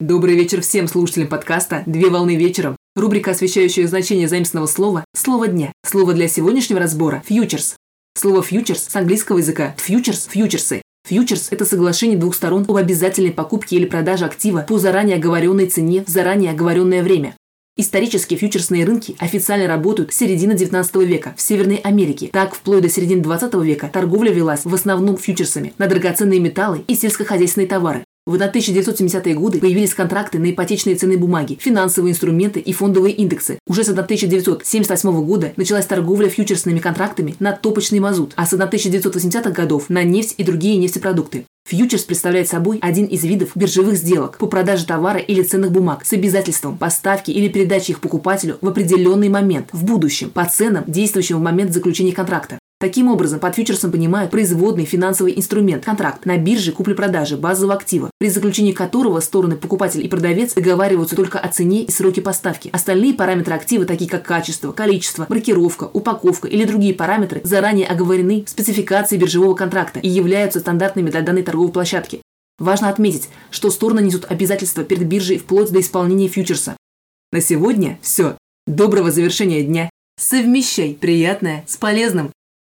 Добрый вечер всем слушателям подкаста «Две волны вечером». Рубрика, освещающая значение заместного слова «Слово дня». Слово для сегодняшнего разбора – «фьючерс». Слово «фьючерс» с английского языка «фьючерс» – «фьючерсы». Фьючерс – это соглашение двух сторон об обязательной покупке или продаже актива по заранее оговоренной цене в заранее оговоренное время. Исторически фьючерсные рынки официально работают с середины 19 века в Северной Америке. Так, вплоть до середины 20 века торговля велась в основном фьючерсами на драгоценные металлы и сельскохозяйственные товары. В 1970-е годы появились контракты на ипотечные ценные бумаги, финансовые инструменты и фондовые индексы. Уже с 1978 года началась торговля фьючерсными контрактами на топочный мазут, а с 1980-х годов на нефть и другие нефтепродукты. Фьючерс представляет собой один из видов биржевых сделок по продаже товара или ценных бумаг с обязательством поставки или передачи их покупателю в определенный момент, в будущем, по ценам, действующим в момент заключения контракта. Таким образом, под фьючерсом понимают производный финансовый инструмент – контракт на бирже купли-продажи базового актива, при заключении которого стороны покупатель и продавец договариваются только о цене и сроке поставки. Остальные параметры актива, такие как качество, количество, маркировка, упаковка или другие параметры, заранее оговорены в спецификации биржевого контракта и являются стандартными для данной торговой площадки. Важно отметить, что стороны несут обязательства перед биржей вплоть до исполнения фьючерса. На сегодня все. Доброго завершения дня. Совмещай приятное с полезным.